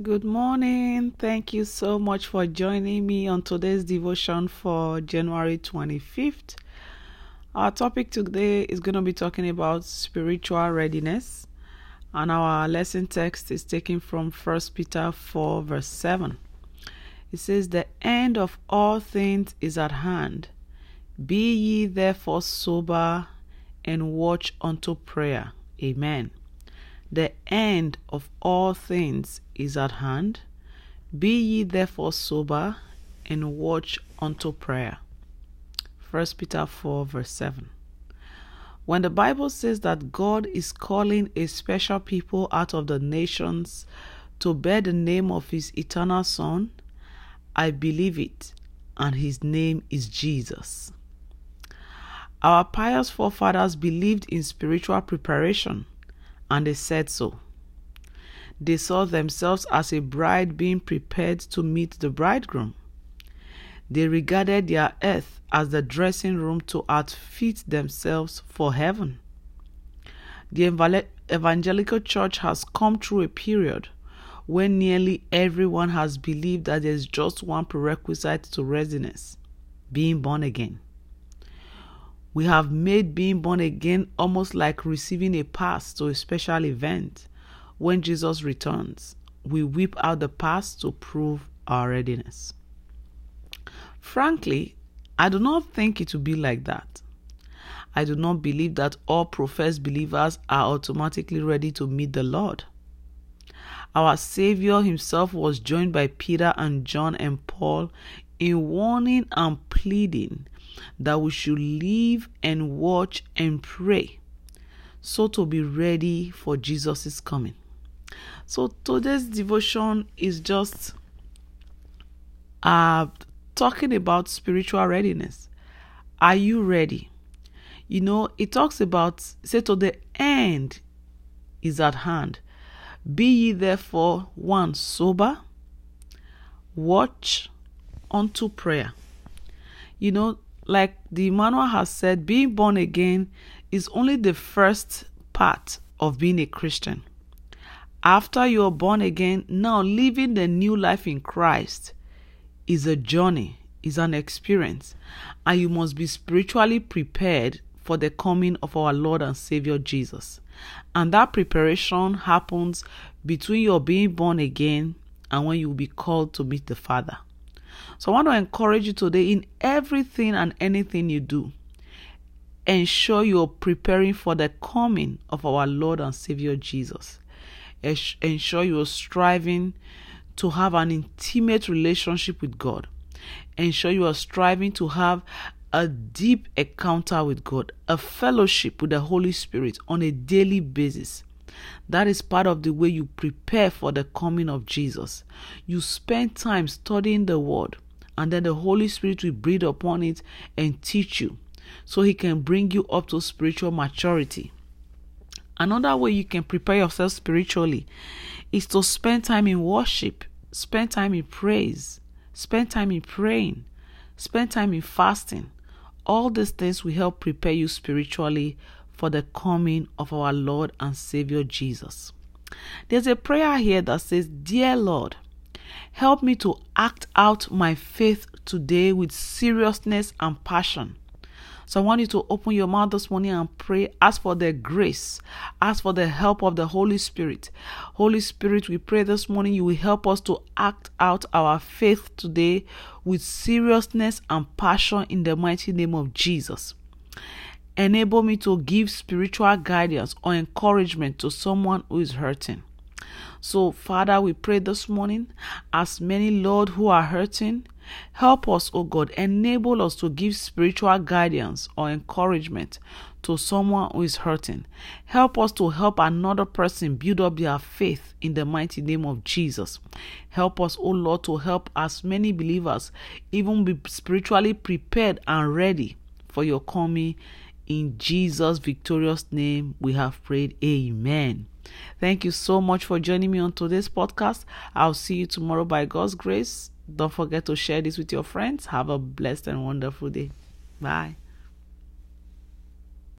Good morning. Thank you so much for joining me on today's devotion for January 25th. Our topic today is going to be talking about spiritual readiness, and our lesson text is taken from 1 Peter 4, verse 7. It says, The end of all things is at hand. Be ye therefore sober and watch unto prayer. Amen. The end of all things is at hand. Be ye therefore sober and watch unto prayer. 1 Peter 4, verse 7. When the Bible says that God is calling a special people out of the nations to bear the name of His eternal Son, I believe it, and His name is Jesus. Our pious forefathers believed in spiritual preparation and they said so. They saw themselves as a bride being prepared to meet the bridegroom. They regarded their earth as the dressing room to outfit themselves for heaven. The evangelical church has come through a period when nearly everyone has believed that there is just one prerequisite to readiness being born again. We have made being born again almost like receiving a pass to a special event. When Jesus returns, we whip out the pass to prove our readiness. Frankly, I do not think it will be like that. I do not believe that all professed believers are automatically ready to meet the Lord. Our Savior himself was joined by Peter and John and Paul in warning and pleading that we should live and watch and pray so to be ready for Jesus' coming. So today's devotion is just uh talking about spiritual readiness. Are you ready? You know, it talks about say to the end is at hand. Be ye therefore one sober, watch unto prayer. You know, like the manual has said, being born again is only the first part of being a Christian. After you are born again, now living the new life in Christ is a journey, is an experience, and you must be spiritually prepared for the coming of our Lord and Savior Jesus. And that preparation happens between your being born again and when you will be called to meet the Father. So I want to encourage you today in everything and anything you do. Ensure you're preparing for the coming of our Lord and Savior Jesus. Ensure you're striving to have an intimate relationship with God. Ensure you are striving to have a deep encounter with God, a fellowship with the Holy Spirit on a daily basis. That is part of the way you prepare for the coming of Jesus. You spend time studying the Word, and then the Holy Spirit will breathe upon it and teach you so He can bring you up to spiritual maturity. Another way you can prepare yourself spiritually is to spend time in worship, spend time in praise, spend time in praying, spend time in fasting. All these things will help prepare you spiritually for the coming of our Lord and Savior Jesus. There's a prayer here that says, Dear Lord, help me to act out my faith today with seriousness and passion. So I want you to open your mouth this morning and pray. Ask for the grace. Ask for the help of the Holy Spirit. Holy Spirit, we pray this morning you will help us to act out our faith today with seriousness and passion in the mighty name of Jesus enable me to give spiritual guidance or encouragement to someone who is hurting. So, Father, we pray this morning, as many, Lord, who are hurting, help us, O God, enable us to give spiritual guidance or encouragement to someone who is hurting. Help us to help another person build up their faith in the mighty name of Jesus. Help us, O Lord, to help as many believers even be spiritually prepared and ready for your coming in Jesus' victorious name, we have prayed. Amen. Thank you so much for joining me on today's podcast. I'll see you tomorrow by God's grace. Don't forget to share this with your friends. Have a blessed and wonderful day. Bye.